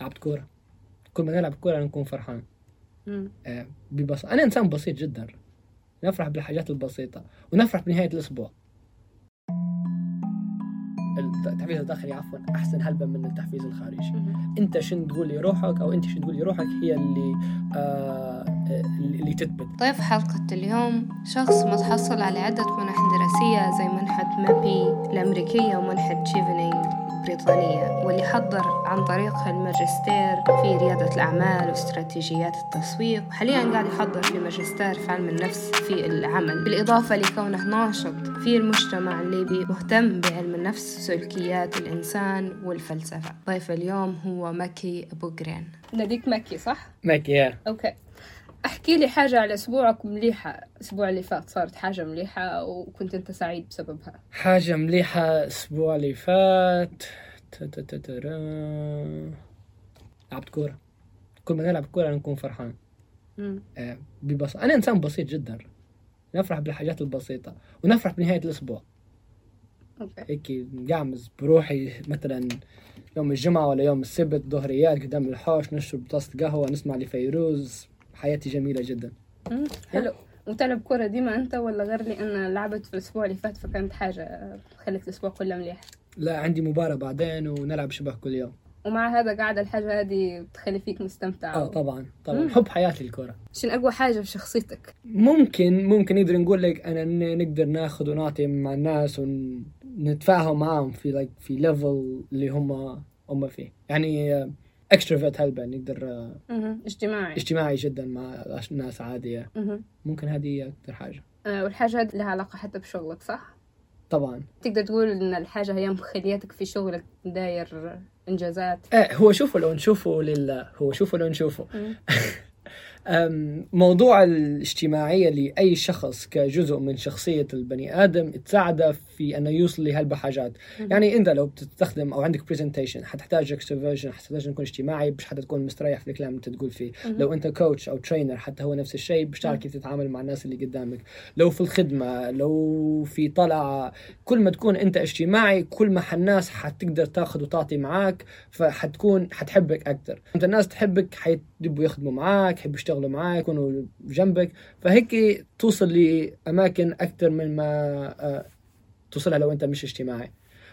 لعبت كورة. كل ما نلعب كورة نكون فرحان. آه، ببساطة. أنا إنسان بسيط جدا. نفرح بالحاجات البسيطة. ونفرح بنهاية الأسبوع. التحفيز الداخلي عفوا أحسن هلبا من التحفيز الخارجي. أنت شن تقولي روحك أو أنت شن تقولي روحك هي اللي آه اللي تثبت. ضيف حلقة اليوم شخص متحصل على عدة منح دراسية زي منحة MEPI الأمريكية ومنحة تشيفنينج البريطانية واللي حضر عن طريقها الماجستير في ريادة الأعمال واستراتيجيات التسويق. حاليا قاعد يحضر في ماجستير في علم النفس في العمل. بالإضافة لكونه ناشط في المجتمع الليبي مهتم بعلم النفس سلوكيات الإنسان والفلسفة. ضيف اليوم هو مكي أبو قرين ناديك مكي صح؟ ماكي يا. أوكي. أحكي لي حاجة على أسبوعك مليحة. الأسبوع اللي فات صارت حاجة مليحة وكنت أنت سعيد بسببها. حاجة مليحة الأسبوع اللي فات. لعبت كورة. كل ما نلعب كورة نكون فرحان. آه، ببساطة. أنا إنسان بسيط جدا. نفرح بالحاجات البسيطة. ونفرح بنهاية الأسبوع. هيك قامز بروحي مثلا يوم الجمعة ولا يوم السبت ظهريات قدام الحوش نشرب طاسة قهوة نسمع لفيروز. حياتي جميلة جدا. حلو. وتلعب كرة ديما أنت ولا غير لي أنا لعبت في الأسبوع اللي فات فكانت حاجة خلت الأسبوع كله مليح؟ لا عندي مباراة بعدين ونلعب شبه كل يوم. ومع هذا قاعدة الحاجة هذه بتخلي فيك مستمتع آه طبعا طبعا. مم. حب حياتي الكرة. شنو أقوى حاجة في شخصيتك؟ ممكن ممكن نقدر نقول لك أنا ن- نقدر ناخذ ونعطي مع الناس ونتفاهم معاهم في like في level اللي هم هم فيه. يعني extrovert هلبا نقدر. اجتماعي اجتماعي جدا مع ناس عادية. ممكن هذه هي أكثر حاجة آه والحاجة هذه لها علاقة حتى بشغلك صح؟ طبعا تقدر تقول إن الحاجة هي مخليتك في شغلك داير إنجازات إيه هو شوفوا لو نشوفه لله هو شوفوا لو. أم، موضوع الاجتماعية لأي شخص كجزء من شخصية البني آدم تساعده في أنه يوصل لهالبحاجات. يعني أنت لو بتستخدم أو عندك presentation حتحتاج extroversion حتحتاج تكون اجتماعي مش حتى تكون مستريح في الكلام اللي انت تقول فيه. لو أنت coach أو trainer حتى هو نفس الشيء بيشتغل كيف تتعامل مع الناس اللي قدامك. لو في الخدمة لو في طلعة كل ما تكون أنت اجتماعي كل ما الناس حتقدر تاخذ وتعطي معاك فحتكون حتحبك أكثر أنت الناس تحبك حيبوا يخدموا معاك يحبوا يشتغلوا معاك يكونوا جنبك. فهيك توصل لأماكن أكثر من ما آه، توصلها لو أنت مش اجتماعي.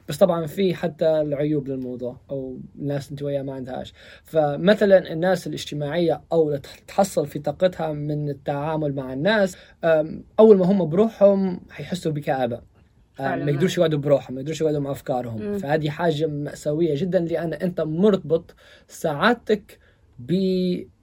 بس طبعا في حتى العيوب للموضوع أو الناس انت وياها ما عندهاش. فمثلا الناس الاجتماعية أو تحصل في طاقتها من التعامل مع الناس أول ما هم بروحهم حيحسوا بكآبة. فعلاً. ما يقدروش يقعدوا بروحهم ما يقدروش يقعدوا مع أفكارهم. مم. فهذه حاجة مأساويه جدا لأن أنت مرتبط سعادتك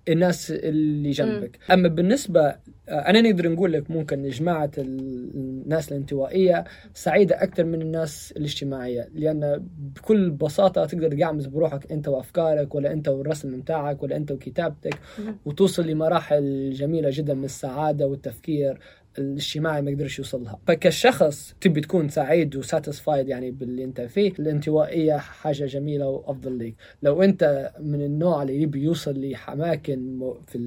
بالناس اللي جنبك أما بالنسبة أنا نقدر نقول لك ممكن جماعة الناس الانطوائية سعيدة أكثر من الناس الاجتماعية لأن بكل بساطة تقدر تقعمز بروحك أنت وأفكارك ولا أنت والرسم بتاعك ولا أنت وكتابتك مهم. وتوصل لمراحل جميلة جدا من السعادة والتفكير الاجتماعي ما يقدرش يوصلها. فكشخص تبي تكون سعيد وساتسفايد يعني باللي انت فيه الانطوائيه حاجة جميلة وافضل لك لو انت من النوع اللي يبي يوصل لأماكن في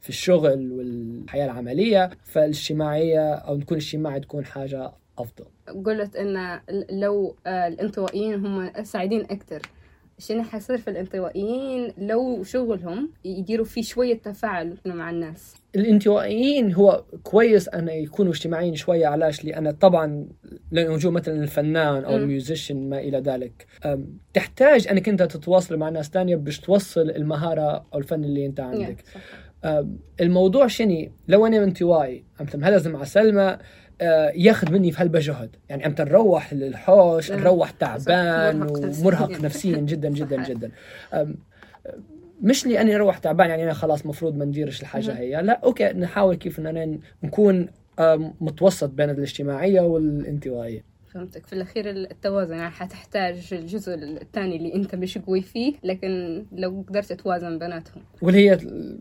في الشغل والحياة العملية فالاجتماعية أو تكون اجتماعي تكون حاجة أفضل. قلت إن لو آه، الانطوائيين هم سعيدين أكثر شنو حيصير في الانطوائيين لو شغلهم يديروا فيه شوية تفاعل مع الناس؟ الانطوائيين هو كويس أن يكونوا اجتماعيين شوية علاش؟ لأن طبعا لو نجو مثلا الفنان أو مم. الميوزيشن ما إلى ذلك. تحتاج أنك أنت تتواصل مع ناس تانية باش توصل المهارة أو الفن اللي أنت عندك. Yeah, الموضوع شني لو أنا انطوائي مثلا هذا مع سلمى آه، ياخذ مني في هلبة جهد يعني إمتى نروح للحوش نعم. نروح تعبان. ومرهق نفسيا جدا جدا. جدا مش لاني أروح تعبان يعني أنا خلاص مفروض ما نديرش الحاجة مهم. هي لا أوكي نحاول كيف اننا نكون متوسط بين الاجتماعية والانطوائية فهمتك. في الأخير التوازن يعني حتحتاج الجزء الثاني اللي أنت مش قوي فيه لكن لو قدرت توازن بيناتهم. واللي هي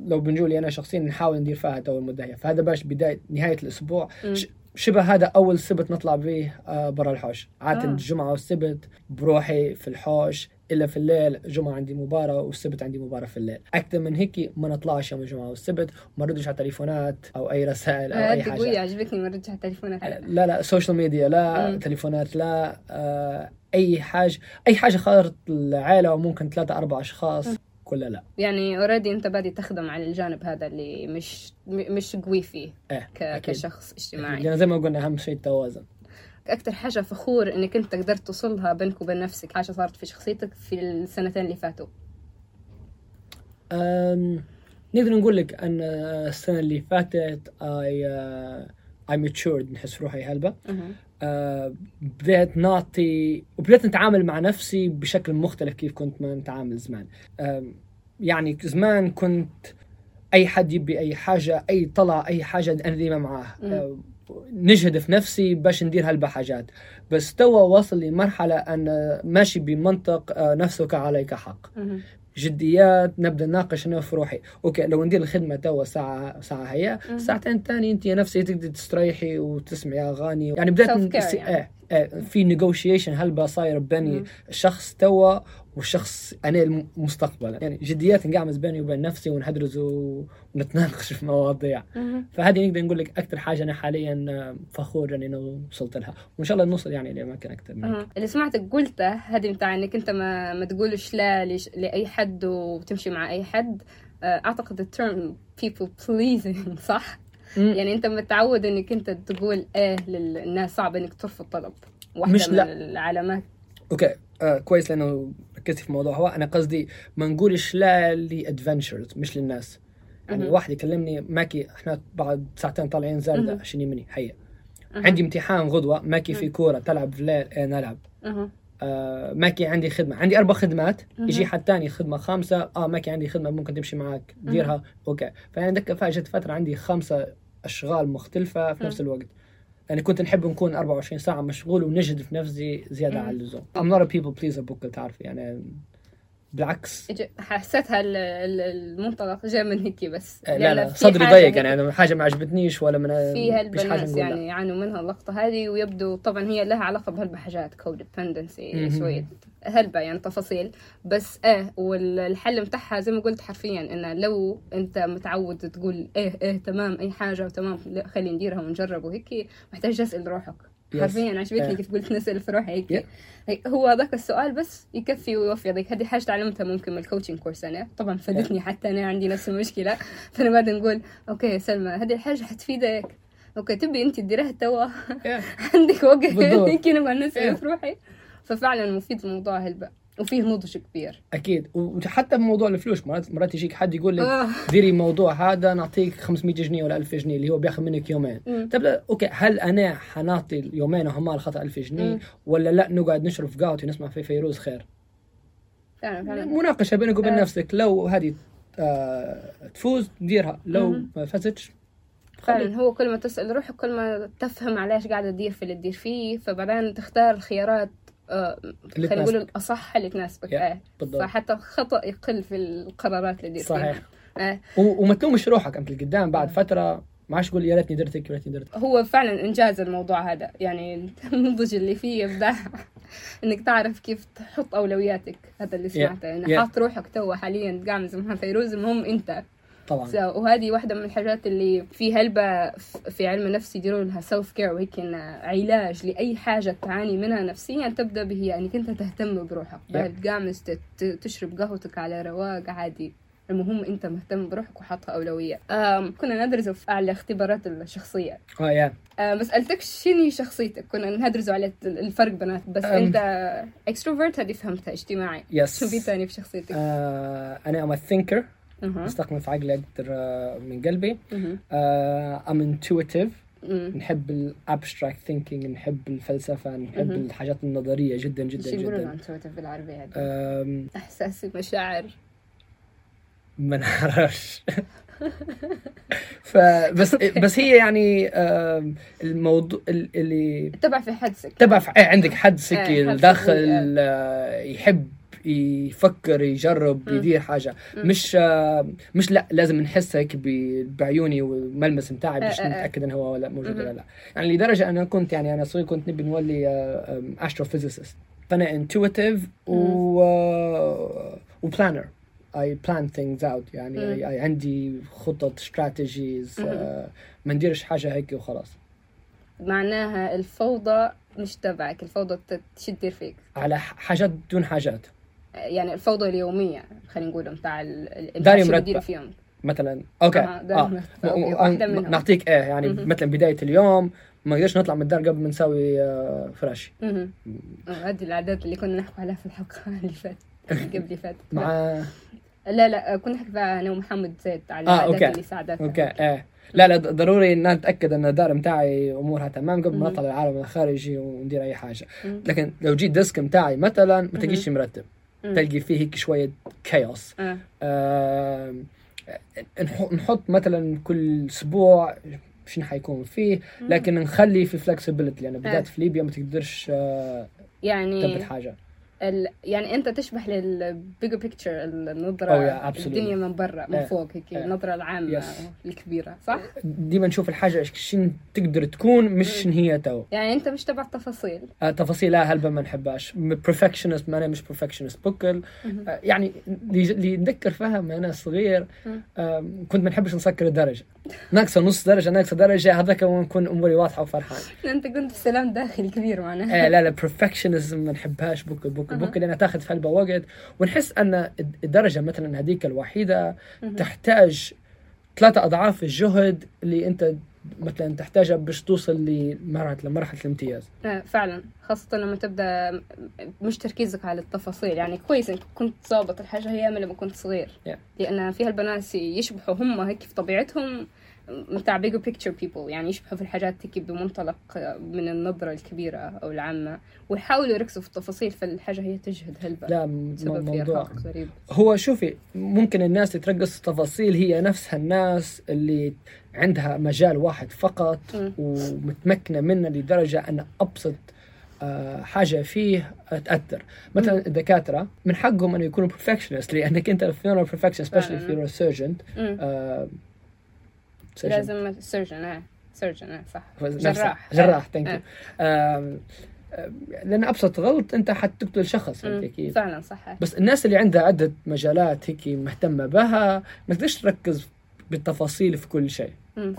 لو بنجول أنا شخصيا نحاول ندير فيها المده هي فهذا باش بداية نهاية الأسبوع. مم. ش- شبه هذا أول سبت نطلع به آه، برا الحوش. عادة آه. الجمعة والسبت بروحي في الحوش. إلا في الليل الجمعه عندي مباراة والسبت عندي مباراة في الليل. أكثر من هيك ما نطلعش يوم الجمعة والسبت ما ردش على تليفونات أو أي رسائل أو أي حاجة. قوية عجبتني ما رجع تليفونك لا لا social media لا مم. تليفونات لا آه، أي حاجة أي حاجة خاطر العائلة وممكن ثلاثة أربع أشخاص مم. ولا لا. يعني already أنت بادي تخدم على الجانب هذا اللي مش مش قوي فيه أكيد. كشخص اجتماعي. يعني زي ما قلنا أهم شيء التوازن. أكثر حاجة فخور إنك أنت قدرت توصلها بينك وبين نفسك. حاجة صارت في شخصيتك في السنتين اللي فاتوا. أم، نقدر نقول لك أن السنة اللي فاتت اي اي ماتشورد نحس روحي هلبة أه، بديت نعطي وبديت نتعامل مع نفسي بشكل مختلف كيف كنت ما نتعامل زمان. أم، يعني زمان كنت أي حد يبي أي حاجة أي طلع أي حاجة أنا ديما معاه. أه، نجهد في نفسي باش ندير هلبة حاجات بس توا واصل لمرحلة أن ماشي بمنطق أه، نفسك عليك حق جديات نبدأ نناقش أنا في روحي okay لو ندير الخدمة توا ساعة ساعة هي. ساعتين تاني أنت نفسي تقدر تستريحي وتسمعي أغاني يعني بدأت نس- يعني. آه آه في negotiation هلبا صاير بيني. الشخص توا والشخص أنا المستقبل يعني جديات نقعمز بيني وبين نفسي ونهدرز ونتناقش في مواضيع فهذه نقدر نقول لك أكثر حاجة أنا حاليا فخور إني أنا وصلت لها وإن شاء الله نوصل يعني لاماكن أكثر من هيك. أها. اللي سمعتك قلته هذه بتاع إنك أنت ما ما تقولش لا لش... لأي حد وتمشي مع أي حد آه، أعتقد ال term people pleasing صح؟ يعني أنت متعود إنك أنت تقول إيه للناس صعب إنك ترفض طلب واحدة مش من لا. العلامات okay آه كويس لأنه ركزت في موضوع هو أنا قصدي ما نقولش لا ل adventures مش للناس يعني. واحد يكلمني مكي إحنا بعد ساعتين طالعين مهم. عشان يمني أها. عندي امتحان غدوة مكي في. كورة تلعب في الليل إيه نلعب. آه مكي عندي خدمة عندي أربع خدمات. يجي حد تاني خدمة خامسة آه مكي عندي خدمة ممكن تمشي معك ديرها okay فأنا ذكر فاجت فترة عندي خمسة أشغال مختلفة في نفس. الوقت يعني كنت نحب نكون 24 ساعة مشغول ونجد في نفسي زيادة مم. عن اللزوم I'm not a people pleaser بكل تعرف يعني بالعكس حسيتها ال- ال- المنطلق جاء من هيك بس لا لأن لا في صدري ضيق يعني أنا حاجة ما عجبتنيش ولا من في فيش حاجة هالبنات نقول لا. يعني يعانوا منها اللقطة هذه ويبدو طبعا هي لها علاقة بهالبحاجات codependency مهم. شوية هلبة يعني تفاصيل بس إيه والحل متاعها زي ما قلت حرفيا إنه لو أنت متعود تقول إيه إيه تمام أي حاجة وتمام لا خلي نديرها ونجرب وهيك محتاج تسأل روحك. حرفيا عجبتني إيه. كيف قلت نسأل في روحي هيك Yeah. هيك هو هذاك السؤال بس يكفي ويوفي. هذيك هذه حاجة تعلمتها ممكن من ال coaching course أنا. طبعا فادتني حتى أنا عندي نفس المشكلة. فأنا بعد نقول okay يا سلمى هذه الحاجة حتفيدك. okay تبي أنت تديرها توا؟ Yeah. عندك وقت نسأل Yeah. في روحي. ففعلا مفيد الموضوع هلبة وفيه نضج كبير أكيد وحتى بموضوع الفلوس مرات مرات يجيك حد يقول لك آه. ديري موضوع هذا نعطيك 500 جنيه ولا 1000 جنيه اللي هو بياخذ منك يومين. طب لا okay هل أنا حنعطي اليومين هم على خاطر 1000 جنيه. ولا لا نقعد نشرب في قهوه ونسمع في فيروز خير مناقشة بينك وبين آه. نفسك لو هذه آه تفوز ديرها لو. ما فازتش خليك. فعلا هو كل ما تسأل روحك كل ما تفهم علاش قاعدة تدير في اللي تدير فيه فبعدين تختار الخيارات خلينا نقول. الأصح اللي تناسبك. آه. بالضبط فحتى الخطأ يقل في القرارات اللي تدير صحيح آه. وما تلومش روحك أنت القدام بعد آه. فترة ما عادش تقول يا ريتني درتك يا ريتني درتك هو فعلا إنجاز الموضوع هذا يعني النضج اللي فيه إبداع إنك تعرف كيف تحط أولوياتك هذا اللي سمعته يعني Yeah. حاط روحك توا حاليا تقعمز مع فيروز المهم أنت طبعا. So, وهذه واحدة من الحاجات اللي في هلبة في علم النفس يديروا لها self care وهيك علاج لأي حاجة تعاني منها نفسيا تبدأ به انك انت تهتم بروحك. Yeah. ت- تشرب قهوتك على رواق عادي. المهم أنت مهتم بروحك وحاطها أولوية. كنا ندرسه في على اختبارات الشخصية. آه يا آه، ما سألتكش شنو شخصيتك؟ كنا ندرسوا على الفرق بينات. بس أم. أنت extrovert هذه فهمتها اجتماعي yes شو في تاني في شخصيتك؟ آه أنا أم thinker أها. استقمت في عقلي أكثر آه، من قلبي. ام intuitive مم. نحب ال abstract thinking نحب الفلسفة نحب مهم. الحاجات النظرية جدا جدا شو يقولون جدا. عن intuitive بالعربي هذا احساسي مشاعر ما نعرفش. فبس بس هي يعني الموضوع ال- اللي تبع في حدسك تبع في إيه، عندك حد إيه، سكي حد داخل قوي، آه، يحب يفكر يجرب. يدير حاجة. مش آه، مش لا لازم نحس هيك بعيوني والملمس بتاعي باش آه، آه، آه. نتأكد انه هو ولا موجود. ولا لا يعني لدرجة أنا كنت يعني أنا صغير كنت نبي نولي استروفيزيست فانا انتويتيف و و planner I plan things out يعني. I, I عندي خطط strategies مهم. ما نديرش حاجة هيك وخلاص معناها الفوضى مش تبعك الفوضى ت- شو تدير فيك على حاجات دون حاجات يعني الفوضى اليومية خلينا نقول بتاع داري مرتب. فيهم مثلا أوكي آه، آه، منهم. نعطيك إيه يعني مهم. مثلا بداية اليوم ما نقدرش نطلع من الدار قبل ما نسوي آه، فراش مهم. آه، هذه العادات اللي كنا نحكي عليها في الحلقة اللي فاتت قبل اللي فاتت مع لا لا آه، كنا نحكي أنا ومحمد زيد على آه، العادات okay. اللي ساعدتنا أوكي إيه لا لا ضروري إن نتاكد إن الدار متاعي أمورها تمام قبل ما. نطلع للعالم الخارجي وندير أي حاجة مم. لكن لو جيت desk متاعي مثلا ما تلقيش مرتب مم. تلقي فيه هيك شوية chaos آه. نح- نحط مثلا كل أسبوع شنو حيكون فيه لكن نخلي في flexibility لأن بالذات آه. في ليبيا ما تقدرش آه، تثبت يعني حاجة ال... يعني أنت تشبه لل bigger picture النظرة Oh, yeah, absolutely. الدنيا من برا من إيه. فوق هيك إيه. النظرة العامة Yes. الكبيرة صح؟ ديما نشوف الحاجة شن تقدر تكون مش شن هي تو يعني أنت مش تبع التفاصيل آه، تفاصيلها هلبا ما نحبهاش perfectionist ما أنا مش perfectionist بكل مهم. آه، يعني اللي نتذكر فيها أنا صغير مم. آم، كنت ما نحبش نسكر الدرجه ناقصة نص درجة ناقصة درجة. هذاك وين نكون أموري واضحة وفرحان أنت كنت في سلام داخلي كبير معناها آه لا لا بيرفكشنزم ما نحبهاش. بوكل أها. بوكل لأنها تاخذ في هلبا وقت. ونحس أن الدرجة مثلا هذيك الوحيدة. تحتاج ثلاثة أضعاف الجهد اللي أنت مثلا تحتاجها باش توصل لمرحله لمرحلة الامتياز. آه، فعلا. خاصة لما تبدأ مش تركيزك على التفاصيل. يعني كويس إنك كنت ظابط الحاجة هي من لما كنت صغير. Yeah. لأن فيها البنات يشبحوا هم هيك في طبيعتهم. متاع bigger picture people يعني يشبحوا في الحاجات هيك بمنطلق من النظرة الكبيرة أو العامة ويحاولوا يركزوا في التفاصيل فالحاجة هي تجهد هلبة لا م- موضوع غريب هو شوفي ممكن الناس اللي في التفاصيل هي نفسها الناس اللي عندها مجال واحد فقط مم. ومتمكنة منه لدرجة أن أبسط آه، حاجة فيه تأثر مثلا الدكاترة من حقهم أن يكونوا perfectionist لأنك أنت في profession specially. في surgeon مم. آه، لازم surgeon آه surgeon آه صح. جراح. جراح. Thank. you لأن أبسط غلط أنت حتقتل شخص. كيف فعلا صح. بس الناس اللي عندها عدة مجالات هيك مهتمة بها ما تقدرش تركز بالتفاصيل في كل شيء.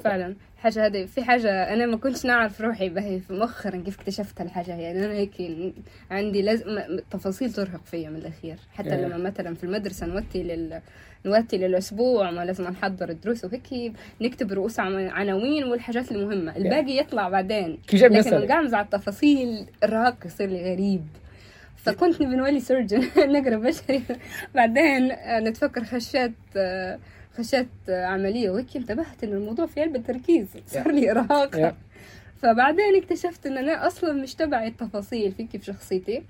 فعلا. الحاجة هذه. في حاجة أنا ما كنتش نعرف روحي بهي مؤخرا كيف اكتشفت هالحاجة هي. يعني أنا هيك عندي لازم تفاصيل ترهق فيا من الأخير. حتى إيه. لما مثلا في المدرسة نوتي لل نوتي للأسبوع ما لازم نحضر الدروس وهيك نكتب رؤوس عناوين والحاجات المهمة. الباقي يطلع بعدين. لكن نقعمز على التفاصيل الرهق يصير لي غريب. فكنت بنولي surgeon. نقرا طب بشري. بعدين نتفكر خشات خشات آه، عملية وهيك انتبهت ان الموضوع في قلب التركيز صار لي ارهاق يا. فبعدين اكتشفت إن أنا أصلا مش تبعي التفاصيل في كيف شخصيتي.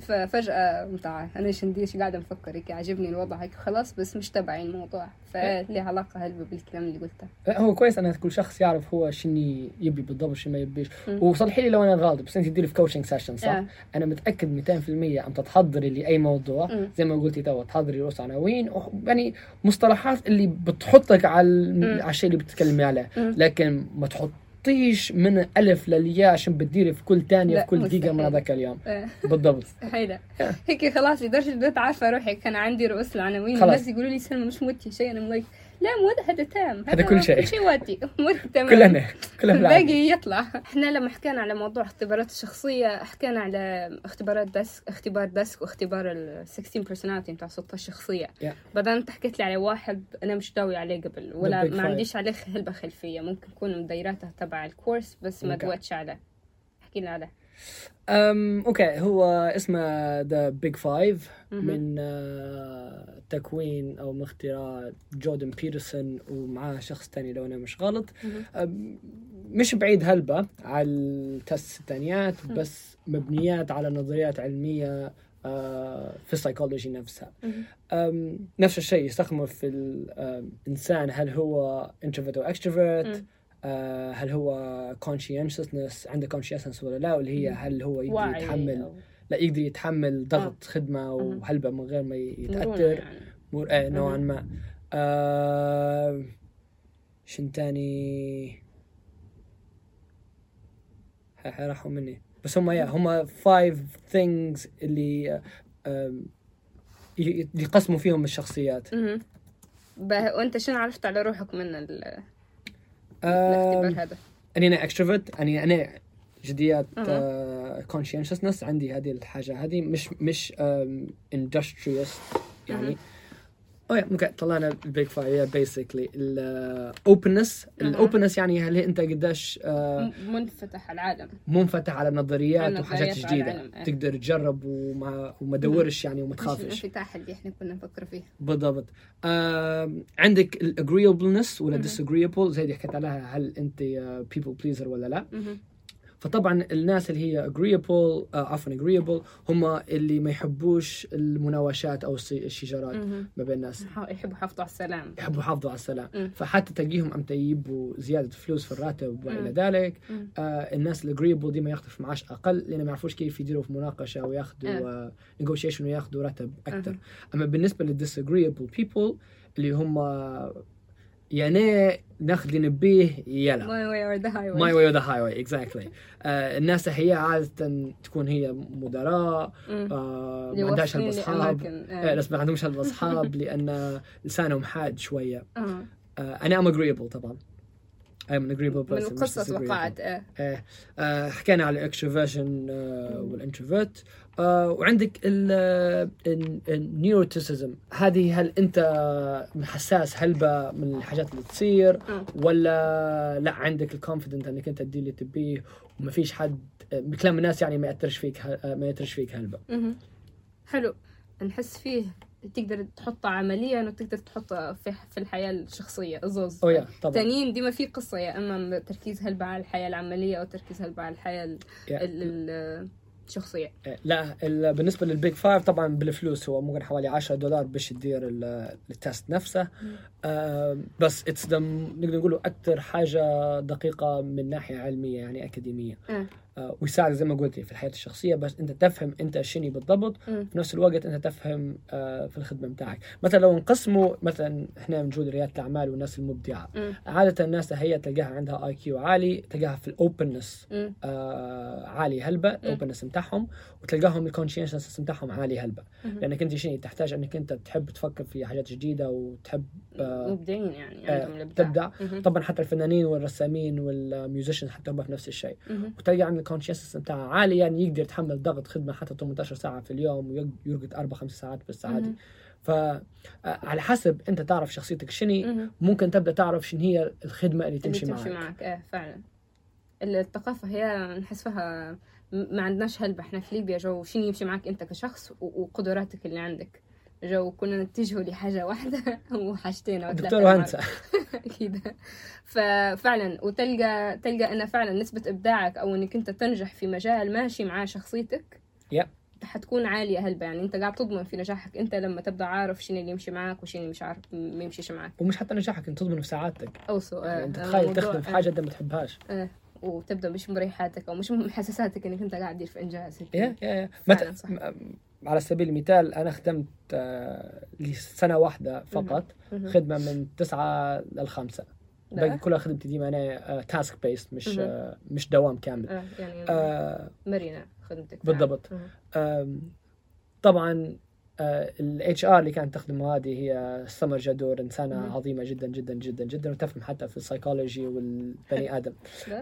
ففجأة متاع أنا إيش قاعدة نفكر هيك عاجبني الوضع هيك خلاص بس مش تبعي الموضوع فليه علاقة هلبة بالكلام اللي قلته هو كويس إن كل شخص يعرف هو شنو يبي بالضبط شنو ما يبيش. وصلحي لي لو أنا غلط بس أنت تديري في coaching session صح؟ آه. أنا متأكد 200% انت تحضري لأي موضوع مم. زي ما قلتي تو تحضري رؤوس عناوين يعني مصطلحات اللي بتحطك على. على الشيء اللي بتتكلمي عليه. لكن ما تحطيش من ألف للياء عشان بتديري في كل ثانية في كل دقيقة من. هذاك اليوم. آه. بالضبط. هيدا هيك خلاص لدرجة بدأت عارفة روحي. كان عندي رؤوس العناوين. الناس يقولوا لي سلمى مش موتي شيء أنا لايك لا مو هذا تام هذا كل شيء. كل شيء موتي تمام كلنا كلنا. الباقي يطلع إحنا لما حكينا على موضوع اختبارات الشخصية حكينا على اختبارات دسك اختبار دسك واختبار ال 16 personality بتاع 16 شخصية Yeah. بعدين انت حكيت لي على واحد أنا مش داوي عليه قبل ولا ما. عنديش عليه هلبة خلفية ممكن يكون مديراتها تبع الكورس بس ما Okay. دوتش عليه احكي لنا عليه أم okay هو اسمه The Big Five. من آه، تكوين أو من اختراع جوردن بيترسون ومعاه شخص تاني لو أنا مش غلط. مش بعيد هلبة على ال test الثانيات مم. بس مبنيات على نظريات علمية آه، في السايكولوجي نفسها. نفس الشيء يستخدمه في الإنسان هل هو introvert extrovert مم. آه، هل هو conscientiousness عنده conscientiousness ولا لا؟ واللي هي. هل هو يتحمل لا يقدر يتحمل ضغط خدمة مم. وهلبة من غير ما يتأثر يعني. مر... آه نوعا. ما آه... شن تاني حيروحوا مني بس هم يا هم five things اللي يقسموا فيهم الشخصيات وأنت شنو عرفت على روحك من ال- الاختبار هذا؟ أني أنا extrovert أني أنا جديات أها. آه conscientiousness عندي هذه الحاجة. هذه مش مش industrious يعني. أو يعني ممكن طلعنا ال Big Five basically ال openness. ال openness يعني هل انت قديش آه، منفتح على العالم. منفتح على نظريات وحاجات جديدة. إيه. تقدر تجرب وما وما تدورش يعني وما تخافش. الانفتاح اللي إحنا كنا نفكر فيه. بالضبط. عندك ال agreeableness ولا disagreeable زي اللي حكيت عليها هل انت people pleaser ولا لا. فطبعا الناس اللي هي agreeable آه، عفوا agreeable هم اللي ما يحبوش المناوشات أو الشجارات. ما بين الناس يح- يحبوا يحافظوا على السلام يحبوا يحافظوا على السلام مم. فحتى تلاقيهم عم تجيبوا زيادة فلوس في الراتب وإلى. ذلك. آه الناس ال agreeable دي ما ياخذوا في معاش أقل لأن ما يعرفوش كيف يديروا في مناقشة وياخذوا آه negotiation وياخذوا راتب أكثر. أما بالنسبة لل disagreeable people اللي هم يعني ناخذ اللي نبيه يلا My way or the highway my way the highway exactly الناس هي عادة تكون هي مدراء. آه ما عندهاش واصلين اصحاب لأماكن، آه آه. بس ما عندهمش اصحاب لأن لسانهم حاد شوية آه. آه أنا I'm agreeable طبعا I'm an agreeable person من القصة. توقعت. آه آه حكينا على ال extroversion آه وال introvert وعندك ال neuroticism هذه هل أنت حساس هلبة من الحاجات اللي تصير آه. ولا لا عندك ال confident أنك أنت تدي اللي تبيه وما فيش حد آه، بكلام الناس يعني ما يأثرش فيك آه، ما يأثرش فيك هلبة. حلو نحس فيه تقدر تحطه عمليا وتقدر تحطه في في الحياة الشخصية الزوز أو yeah طبعا تانيين دي ما في قصة يا إما تركيز هلبة على الحياة العملية أو تركيز هلبة على الحياة ال- Yeah. ال- ال- الشخصية آه، لا ال- بالنسبة لل Big Five طبعا بالفلوس هو ممكن حوالي 10 دولار باش تدير ال- ال test نفسه. آه بس it's نقدر نقول أكثر حاجة دقيقة من ناحية علمية يعني أكاديمية آه. آه ويساعد زي ما قلت في الحياة الشخصية بس أنت تفهم أنت شنو بالضبط. في نفس الوقت أنت تفهم آه في الخدمة بتاعك مثلا لو نقسموا مثلا إحنا موجود ريادة الأعمال والناس المبدعة مم. عادة الناس هي تلقاها عندها IQ عالي تلقاها في ال openness. آه عالي هلبة ال openness بتاعهم وتلقاهم ال conscientiousness بتاعهم عالي هلبة. لأنك أنت شيء تحتاج أنك أنت تحب تفكر في حاجات جديدة وتحب آه مبدعين يعني آه، عندهم الإبداع تبدع. طبعا حتى الفنانين والرسامين وال musician حتى هم في نفس الشيء. وتلقى عند ال conscientiousness بتاعه عالي يعني يقدر يتحمل ضغط خدمة حتى 18 ساعة في اليوم ويرقد أربع خمس ساعات بس عادي. فعلى حسب أنت تعرف شخصيتك شني. ممكن تبدأ تعرف شنو هي الخدمة اللي اللي تمشي, تمشي معك معك إيه فعلا الثقافة هي نحس فيها ما عندناش هلبة إحنا في ليبيا جو شنو يمشي معك أنت كشخص وقدراتك اللي عندك جو كنا نتجهوا لحاجة واحدة وحاجتين دكتور وهندسه أكيد. ففعلا وتلقى تلقى أن فعلا نسبة إبداعك أو إنك أنت تنجح في مجال ماشي مع شخصيتك يب. حتكون عالية هلبة يعني أنت قاعد تضمن في نجاحك. أنت لما تبدأ عارف شنو اللي يمشي معك وشنو اللي مش عارف ما يمشيش معك ومش حتى نجاحك أنت تضمن في سعادتك. أو سؤال يعني أنت تخيل تخدم في حاجة أنت ما تحبهاش. إيه وتبدأ مش مريحاتك أو مش محسساتك إنك أنت قاعد تدير في إنجاز. يا يا يا. على سبيل المثال أنا خدمت آه، لسنة واحدة فقط. خدمة من تسعة للخمسة. باقي كلها خدمتي دي معناها تاسك بيست مش. آه، مش دوام كامل آه يعني آه، مرنة خدمتك بالضبط. آم، طبعا ال HR اللي كانت تخدمه هذه هي سمر جادور إنسانة مهم. عظيمة جدا جدا جدا جدا وتفهم حتى في السايكولوجي والبني آدم.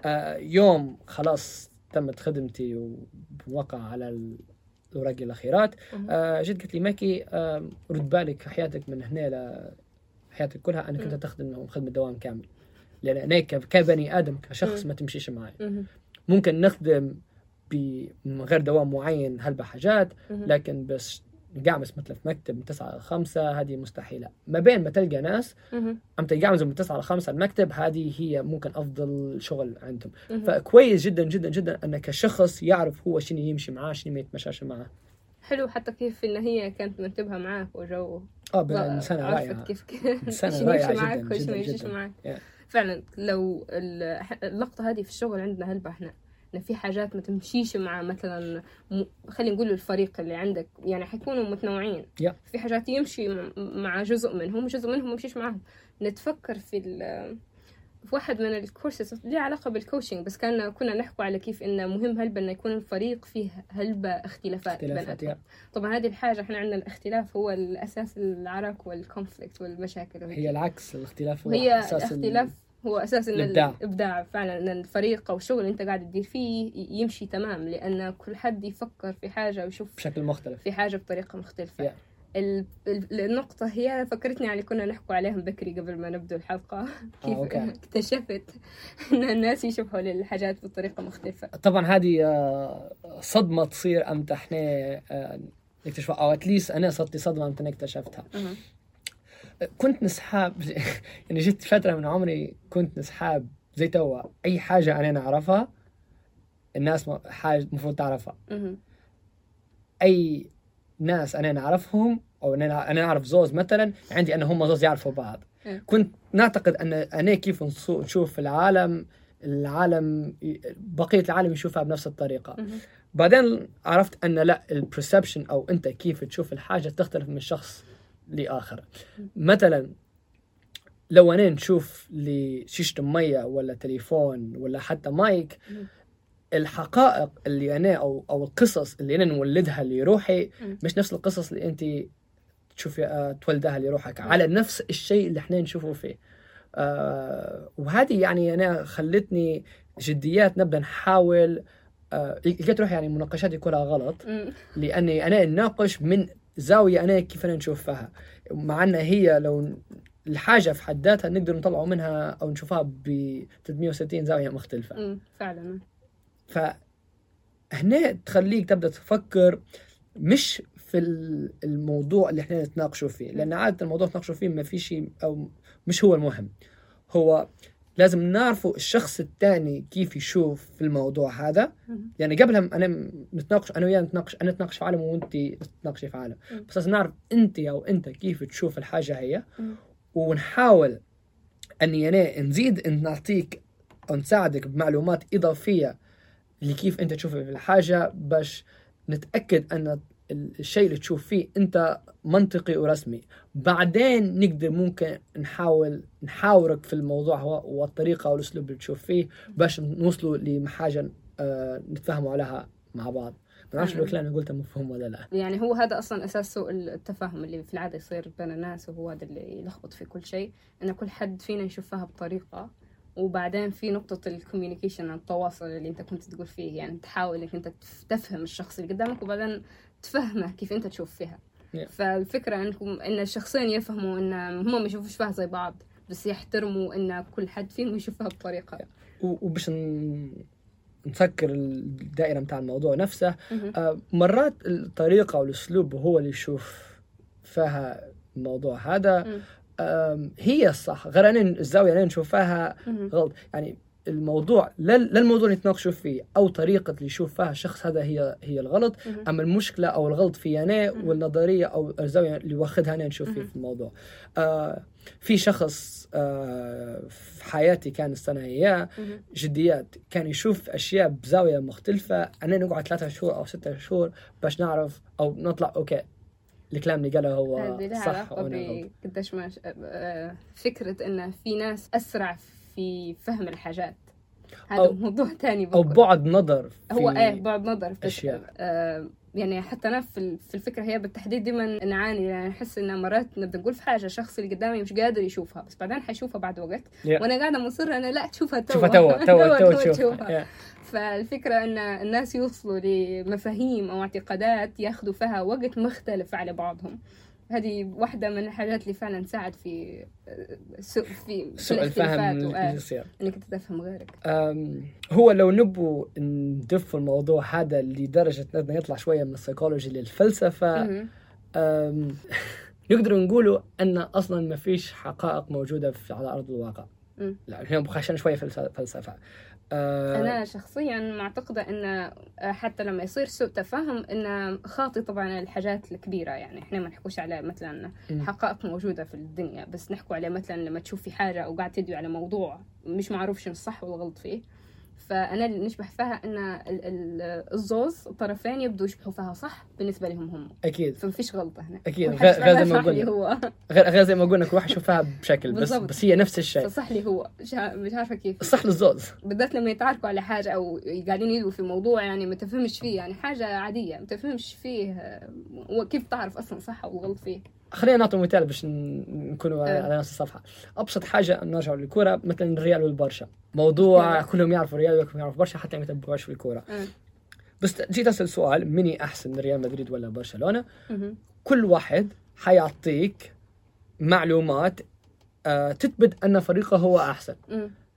آه، يوم خلاص تمت خدمتي ووقع على ال- الاوراق الاخيرات مهم. آه، جيت قلت لي مكّي آم، رد بالك حياتك من هنا لحياتك كلها أنك أنت مم. تخدم خدمه دوام كامل لأن أنا كبني آدم كشخص مم. ما تمشيش معي. ممكن نخدم من غير دوام معين هلبة حاجات. لكن بس نقعمس مثل في مكتب من 9 ل 5 هذه مستحيلة ما بين ما تلقى ناس. عم تقعمزوا من 9 ل 5 المكتب هذه هي ممكن أفضل شغل عندهم. فكويس جدا جدا جدا أن كشخص يعرف هو شنو يمشي معاه شنو ما يتمشاش معاه حلو حتى كيف إن هي كانت منتبهة معك وجو آه بإنسانة عرفت رائعة كيف معك جداً، وشنو جداً، ما يمشيش Yeah. فعلا لو ال- اللقطة هذه في الشغل عندنا هلبة إحنا إن في حاجات ما تمشيش مع مثلا م... خلينا نقول الفريق اللي عندك يعني حيكونوا متنوعين Yeah. في حاجات يمشي مع جزء منهم وجزء منهم ما يمشيش معهم نتفكر في ال... في واحد من الكورسز ليه علاقة بال coaching بس كان كنا نحكوا على كيف إنه مهم هلبة إنه يكون الفريق فيه هلبة اختلافات, اختلافات. Yeah. طبعا هذه الحاجة إحنا عندنا الاختلاف هو الأساس العرك وال conflict والمشاكل وهيك. هي العكس الاختلاف هو وهي أساس ال- الاختلاف هو أساس إن الإبداع. الإبداع فعلا إن الفريق أو الشغل اللي أنت قاعد تدير فيه يمشي تمام لأن كل حد يفكر في حاجة ويشوف بشكل مختلف في حاجة بطريقة مختلفة Yeah. ال- ال- النقطة هي فكرتني على كنا نحكوا عليهم بكري قبل ما نبدأ الحلقة كيف أوكي. اكتشفت إن الناس يشوفوا للحاجات بطريقة مختلفة طبعا هذه آه، صدمة تصير أمتى إحنا آه، نكتشفها أو اتليست أنا صرت لي صدمة أمتى اكتشفتها. كنت نسحاب يعني جيت فترة من عمري كنت نسحاب زي توا أي حاجة أنا نعرفها الناس حاجة المفروض تعرفها. أي ناس أنا نعرفهم أو أنا اعرف زوز مثلا عندي ان هم زوز يعرفوا بعض إيه. كنت نعتقد أن أنا كيف نشوف العالم العالم بقية العالم يشوفها بنفس الطريقة. بعدين عرفت أن لا البرسبشن أو أنت كيف تشوف الحاجة تختلف من شخص لآخر مثلا لو أنا نشوف لشيشه مية ولا تليفون ولا حتى مايك. الحقائق اللي أنا أو أو القصص اللي أنا نولدها لروحي. مش نفس القصص اللي انت تشوفي آه، تولدها لروحك. على نفس الشيء اللي إحنا نشوفه فيه آه وهذه يعني أنا خلتني جديات نبدا نحاول آه لقيت روحي يعني مناقشاتي كلها غلط. لأني أنا نناقش من زاوية أنا كيف أنا نشوفها. مع أن هي لو الحاجة في حد ذاتها نقدر نطلعوا منها أو نشوفها ب 360 زاوية مختلفة. أمم. فعلا. فهنا تخليك تبدأ تفكر مش في ال- الموضوع اللي إحنا نتناقشوا فيه لأن عادة الموضوع نتناقشوا فيه ما في شيء أو مش هو المهم. هو لازم نعرفوا الشخص الثاني كيف يشوف في الموضوع هذا. يعني قبلها أنا نتناقش أنا وياه نتناقش أنا اتناقش في عالم وانت تتناقشي في عالم. بس لازم نعرف انت أو أنت كيف تشوف الحاجة هي. ونحاول اني أنا نزيد أن نعطيك أو نساعدك بمعلومات إضافية لكيف أنت تشوف الحاجة باش نتأكد أن الشيء اللي تشوف فيه انت منطقي ورسمي. بعدين نقدر ممكن نحاول نحاورك في الموضوع هو والطريقة والأسلوب اللي تشوف فيه باش نوصلوا لحاجه آه، نتفاهموا عليها مع بعض. ما نعرفش لو الكلام اللي قلته مفهوم ولا لا. يعني هو هذا أصلا أساس سوء التفاهم اللي في العادة يصير بين الناس وهو هذا اللي يلخبط في كل شيء إن كل حد فينا يشوفها بطريقة. وبعدين في نقطة الكوميونيكيشن التواصل اللي أنت كنت تقول فيه يعني تحاول إنك أنت تفهم الشخص اللي قدامك وبعدين تفهمه كيف انت تشوف فيها. Yeah. فالفكرة انكم إن الشخصين يفهموا إن هم ما يشوفوش فيها زي بعض بس يحترموا إن كل حد فيهم يشوفها بطريقة. و- وباش نسكر الدائره متاع الموضوع نفسه. آه، مرات الطريقة والأسلوب هو اللي يشوف فيها الموضوع هذا. هي الصح. غير أنا الزاويه اللي نشوفها. غلط. يعني الموضوع لا الموضوع اللي يتناقشوا فيه أو طريقة اللي يشوف فيها الشخص هذا هي هي الغلط. أما المشكلة أو الغلط في أنا. والنظرية أو الزاوية اللي واخدها أنا نشوف فيه. في الموضوع آه في شخص آه في حياتي كان السنة مهم. جديات كان يشوف أشياء بزاوية مختلفة أنا نقعد ثلاثة شهور أو ستة شهور باش نعرف أو نطلع أوكي الكلام اللي قاله هو صح وأنا غلط بقديش ما آه، فكرة إن في ناس أسرع في فهم الحاجات هذا أو- موضوع تاني أو بكل. بعد نظر في هو إيه بعد نظر بس أشياء. آه يعني حتى أنا في ال- في الفكرة هي بالتحديد دائما نعاني يعني احس ان مرات نبدأ نقول في حاجة الشخص اللي قدامي مش قادر يشوفها بس بعدين حيشوفها بعد وقت Yeah. وأنا قاعدة مصرة أنا لا تشوفها تو شوفها توا توا توا تشوفها Yeah. فالفكرة إن الناس يوصلوا لمفاهيم أو اعتقادات ياخذوا فيها وقت مختلف على بعضهم هذه واحدة من الحاجات اللي فعلا تساعد في آه، سوء في, سوء الفهم اللي يصير. إنك تفهم غيرك. هو لو نبوا ندف الموضوع هذا لدرجة أنه يطلع شوية من السيكولوجي للفلسفة نقدر نقولوا أن أصلا ما فيش حقائق موجودة في على أرض الواقع. لا هنا بخشن شوية فلسفة أه، أنا شخصيا معتقدة إن حتى لما يصير سوء تفاهم إن خاطي طبعا الحاجات الكبيرة يعني إحنا ما نحكوش على مثلا. حقائق موجودة في الدنيا بس نحكوا على مثلا لما تشوف في حاجة أو قاعد تدوي على موضوع مش معروف شنو الصح والغلط فيه فأنا اللي نشبه فيها إن ال- ال- الزوز الطرفين يبدوا يشبهوا فيها صح؟ بالنسبة لهم هم. أكيد. فمفيش غلطة هنا. أكيد. كل غير- زي ما صح قلنا. غير زي ما قلنا كل واحد يشوفها بشكل بس. بس هي نفس الشيء. فصح لي هو. مش عارفة كيف. الصح للزوز. بالذات لما يتعاركوا على حاجة أو قاعدين يدوا في موضوع يعني ما تفهمش فيه يعني حاجة عادية. ما تفهمش فيه وكيف تعرف أصلا صح أو غلط فيه. خلينا نعطي مثال باش نكونوا آه. على نفس الصفحة أبسط حاجة نرجع للكره مثلا الريال والبرشا موضوع آه. كلهم يعرفوا الريال وكلهم يعرفوا برشا حتى ما يتبعوش في الكورة آه. بس جيت أسأل سؤال مني أحسن ريال مدريد ولا برشلونة. كل واحد حيعطيك معلومات آه، تثبت أن فريقه هو أحسن.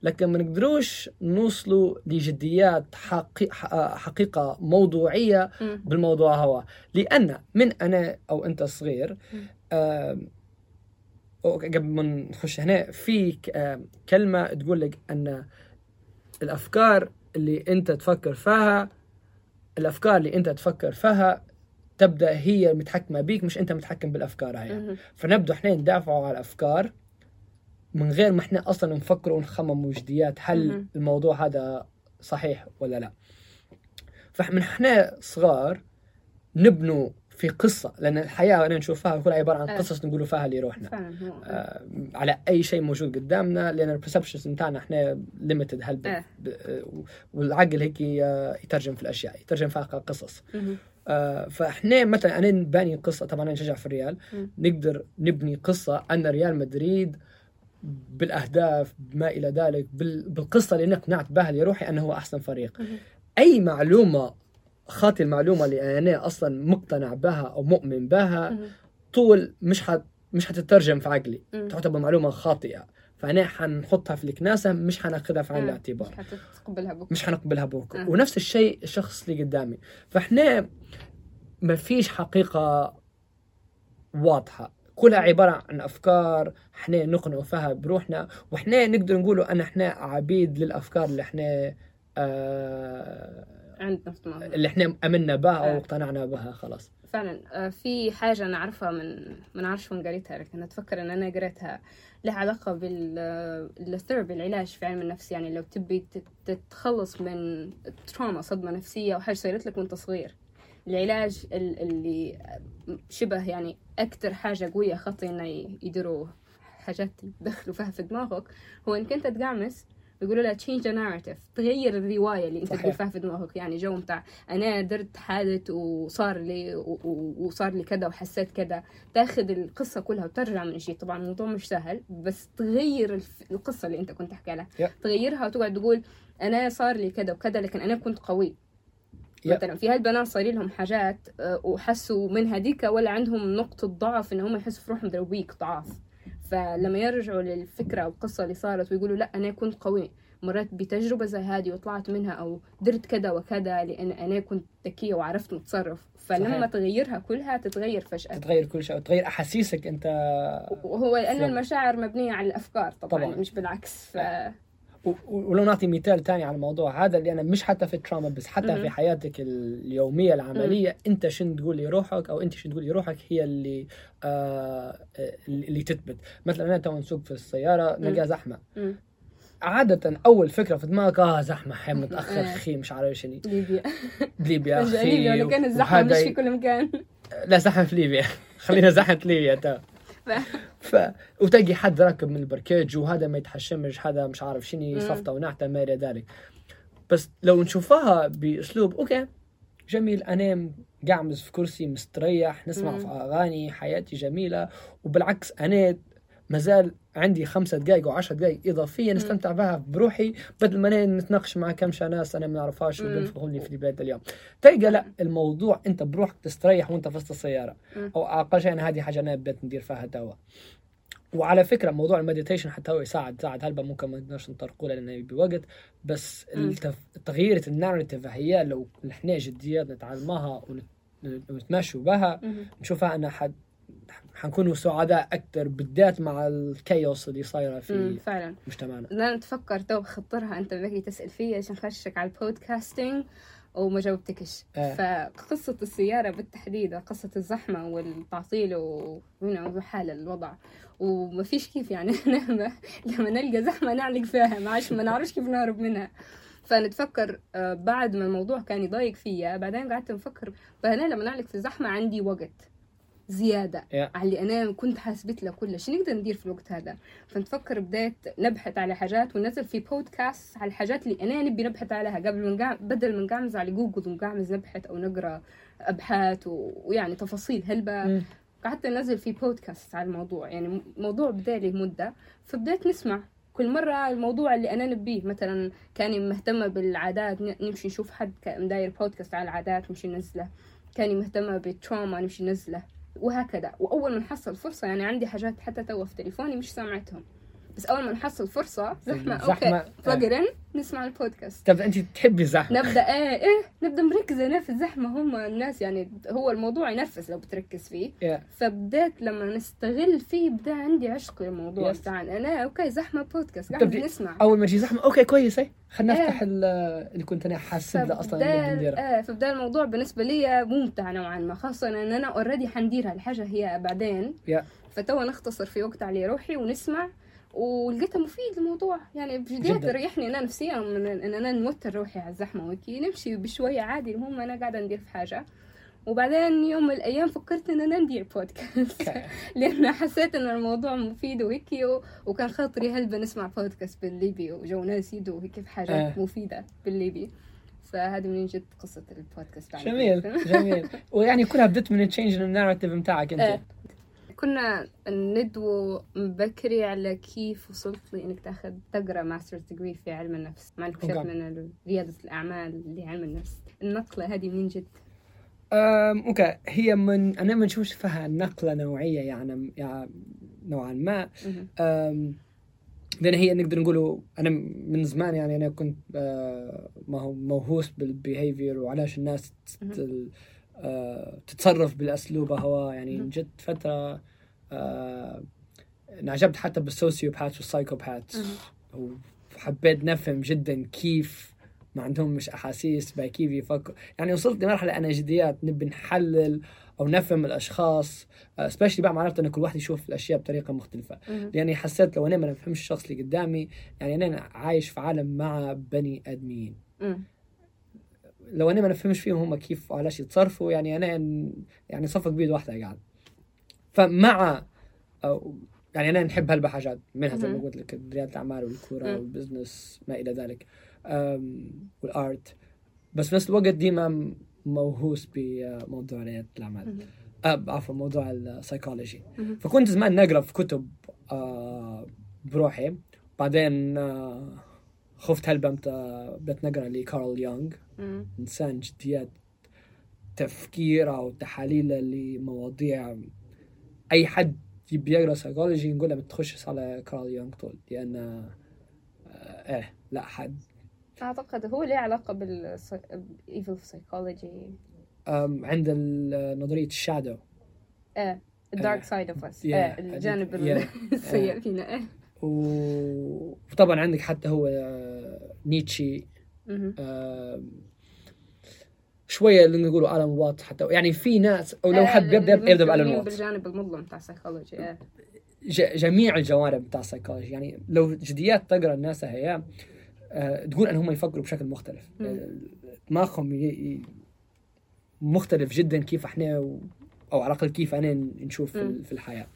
لكن ما نقدروش نوصلوا لجديات حقي... ح- حقيقة موضوعية مم. بالموضوع هو لأن من أنا أو أنت صغير قبل ما نخش هنا في كلمة تقول لك أن الأفكار اللي أنت تفكر فيها الأفكار اللي أنت تفكر فيها تبدأ هي متحكمة بيك مش أنت متحكم بالأفكار هاي مهم. فنبدأ إحنا ندافعوا على الأفكار من غير ما إحنا أصلا نفكر ونخمم جديات هل. الموضوع هذا صحيح ولا لا فمن إحنا صغار نبنوا في قصة لأن الحياة أنا نشوفها كلها عبارة عن آه. قصص نقولوا فيها لروحنا آه، على أي شيء موجود قدامنا لأن ال perceptions بتاعنا إحنا limited هلبة آه. والعقل هيك يترجم في الأشياء يترجم فيها قصص. آه، فإحنا مثلا أنا باني قصة طبعا أنا نشجع في الريال. نقدر نبني قصة أن ريال مدريد بالأهداف ما إلى ذلك بال- بالقصة اللي نقنعت بها لروحي انه هو أحسن فريق. أي معلومة خاطي المعلومة اللي أنا أصلا مقتنع بها أو مؤمن بها. طول مش حت مش حتترجم في عقلي. تعتبر معلومة خاطئة. فأنا حنحطها في الكناسة مش حناخذها في عين. الاعتبار. مش حتتقبلها بكرة. مش حنقبلها بوك آه. ونفس الشيء الشخص اللي قدامي. فإحنا ما فيش حقيقة واضحة. كلها عبارة عن أفكار. إحنا نقنع فيها بروحنا. وإحنا نقدر نقولوا أن إحنا عبيد للأفكار اللي إحنا آه عندنا في دماغنا اللي إحنا أمنا بها آه. اقتنعنا بها خلاص. فعلا. آه، في حاجة أنا أعرفها من ما نعرفش وين قريتها لكن أتفكر إن أنا قريتها لها علاقة بالثيرابي العلاج في علم النفس. يعني لو تبي تت- تتخلص من تروما صدمة نفسية أو حاجة صارت لك وأنت صغير. العلاج ال- اللي شبه يعني أكتر حاجة قوية خطي إنه يديروا حاجات يدخلوا فيها في دماغك هو إنك أنت تقعمس يقولوا لها change the narrative. تغير الرواية اللي صحيح. تقول في دماغك. يعني جو متاع أنا درت حادث وصار لي وصار لي كذا وحسيت كذا. تاخذ القصة كلها وترجع من شيء. طبعا الموضوع مش سهل بس تغير القصة اللي انت كنت تحكي Yeah. تغيرها وتقعد تقول أنا صار لي كذا وكذا لكن أنا كنت قوي. مثلا في هالبنات صار لهم حاجات آه، وحسوا من هذيك ولا عندهم نقطة ضعف إن هم يحسوا في روحهم they're weak ضعاف. فلما يرجعوا للفكرة أو القصة اللي صارت ويقولوا لا أنا كنت قوي مرات بتجربة زي هذه وطلعت منها أو درت كذا وكذا لأن أنا كنت ذكية وعرفت نتصرف فلما صحيح. تغيرها كلها تتغير فجأة تتغير كل شيء وتغير أحاسيسك أنت وهو فعلا. المشاعر مبنية على الأفكار طبعا, طبعاً. طبعا. مش بالعكس ف... ولو نعطي مثال تاني على الموضوع هذا اللي أنا مش حتى في التراما بس حتى. في حياتك اليومية العملية أنت شن تقول لروحك أو أنت شن تقول لروحك هي اللي آه اللي تثبت. مثلا أنا تو نسوق في السيارة نلقى زحمة. عادة أول فكرة في دماغك آه زحمة حي متأخر آه. خي مش عارف شنو. ليبيا. ليبيا أخي ليبيا ولا كان الزحمة مش في كل مكان. لا زحمة في ليبيا. خلينا زحمة ليبيا تو ف وتلقي حد راكب من البركيج وهذا ما يتحشمش هذا مش عارف شنو مم. صفته ونعته ما إلى ذلك بس لو نشوفها بأسلوب okay جميل انام قاعمز في كرسي مستريح نسمع مم. في أغاني حياتي جميلة وبالعكس أنا مازال عندي خمسة دقائق وعشر دقائق إضافية نستمتع بها بروحي بدل ما أنا نتناقش مع كم شا ناس أنا ما نعرفهاش مم. وبنفقوني في بداية اليوم تلقى لا الموضوع أنت بروحك تستريح وأنت في وسط السيارة. أو أقل شيء أنا هذه حاجة أنا بدأت ندير فيها توا وعلى فكرة موضوع المديتيشن حتى هو يساعد ساعد هلبا ممكن ما نقدرش نطرقوا له لأنه يبي وقت بس. تغيير ال narrative هي لو إحنا جديات نتعلمها ونت... ونتمشوا بها. نشوفها حد حنكونوا سعداء أكثر بالذات مع ال chaos اللي صايرة مم، في فعلا. مجتمعنا. لا نتفكر تو بخطرها أنت بدك تسأل فيا عشان خشك على ال podcasting وما جاوبتكش. آه. فقصة السيارة بالتحديد قصة الزحمة والتعطيل وهنا حال الوضع. وما فيش كيف يعني لما لما نلقى زحمة نعلق فيها ما عادش ما نعرفش كيف نهرب منها. فنتفكر آه، بعد ما الموضوع كان يضايق فيا بعدين قعدت نفكر فانا لما نعلق في الزحمة عندي وقت. زيادة. Yeah. على اللي أنا كنت حاسبت له كله. شو نقدر ندير في الوقت هذا؟ فنتفكر بديت نبحث على حاجات وننزل في بودكاست على الحاجات اللي أنا نبي نبحث عليها قبل من قاعد بدل من قاعمز على جوجل ونقعمز نبحث أو نقرأ أبحاث و... ويعني تفاصيل هلبة. مم. قعدت أنزل فيه بودكاست على الموضوع. يعني موضوع بدأ لي مدة. فبديت نسمع. كل مرة الموضوع اللي أنا نبيه مثلا كاني مهتمة بالعادات نمشي نشوف حد داير بودكاست على العادات نمشي ننزله. كاني مهتمة بال trauma نمشي ننزله. وهكذا. وأول ما نحصل فرصة يعني عندي حاجات حتى توا في تليفوني مش سامعتهم. بس أول ما نحصل فرصة زحمة, زحمة، okay. فقرن نسمع البودكاست. طب انت تحبي الزحمة؟ نبدأ إيه إيه نبدأ مركزه أنا في الزحمة هم الناس يعني هو الموضوع ينرفز لو بتركز فيه. Yeah. فبديت لما نستغل فيه بدأ عندي عشق للموضوع. Yes. بتاع أنا okay زحمة بودكاست. قاعد نسمع. أول ما يجي زحمة. okay كويس. هي خلينا إيه. نفتح ال- اللي كنت أنا حاسب له أصلا آه فبدأ الموضوع بالنسبة لي ممتع نوعا ما خاصة إن أنا already حنديرها. الحاجة هي بعدين. Yeah. فتوا نختصر في وقت على روحي ونسمع. ولقيتها مفيد الموضوع يعني بجدية جداً. تريحني أنا نفسيا من ان أنا نوتر روحي على الزحمة وكي نمشي بشوية عادي المهم أنا قاعدة ندير في حاجة وبعدين يوم من الأيام فكرت إن أنا ندير بودكاست. لأن حسيت إن الموضوع مفيد وهيك و... وكان خاطري هلبة نسمع بودكاست بالليبي وجو ناس يدو هيك في حاجات آه. مفيدة بالليبي فهذه من جد قصة البودكاست. جميل جميل ويعني كلها بدت من change ال narrative بتاعك أنت إيه. كنا ندوو مبكري على كيف وصلت لي إنك تاخذ تقرأ masters degree في علم النفس مع okay. ان رياده الأعمال لعلم النفس النقلة هذه من جد أم، okay هي من أنا ما نشوفش فيها نقلة نوعية يعني, يعني نوعا ما. أم، لأن هي نقدر نقولوا أنا من زمان يعني أنا كنت آه، ما هو موهوس بالبيهيفير وعلاش الناس آه، تتصرف بالأسلوب هو يعني. جت فترة انعجبت حتى بالسوسيوباث والسايكوباث. وحبيت نفهم جدا كيف ما عندهم مش أحاسيس كيف يفكر يعني وصلت لمرحلة أنا جديات نبي نحلل أو نفهم الأشخاص especially بعد ما عرفت إن كل واحد يشوف الأشياء بطريقة مختلفة. لاني حسيت لو أنا ما نفهمش الشخص اللي قدامي يعني أنا عايش في عالم مع بني ادمين مم. لو أنا ما نفهمش فيهم هم كيف وعلاش يتصرفوا يعني أنا يعني صفق بيد واحدة قاعد فمع أو يعني أنا نحب هلبة حاجات منها زي ما. قلت لك رياده الأعمال والكورة. وال business ما إلى ذلك وال art بس في نفس الوقت ديما موهوس بموضوع رياده الأعمال. آه عفوا موضوع السايكولوجي. فكنت زمان نقرا في كتب آه بروحي بعدين آه خفت هلبة متى بدأت نقرا لكارل يونغ. إنسان جديات تفكيره وتحاليله لمواضيع أي حد يبي يقرا سايكولوجي نقول له ما تخشش على كارل يونغ طول لأن آه إيه لا حد أعتقد هو له علاقة بال evil psychology عند نظرية ال shadow إيه ال dark side of us. الجانب. السيء فينا إيه وطبعا عندك حتى هو نيتشي. آه، شوية اللي نقولوا الان وات حتى يعني في ناس أو لو إيه، حد يبدأ مهتمين وات بالجانب المظلم بتاع السايكولوجي جميع الجوانب بتاع السايكولوجي يعني لو جديات تقرأ الناس هي آه، تقول إن هم يفكروا بشكل مختلف. آه، دماغهم مختلف جدا كيف إحنا أو على الأقل كيف أنا نشوف في الحياة.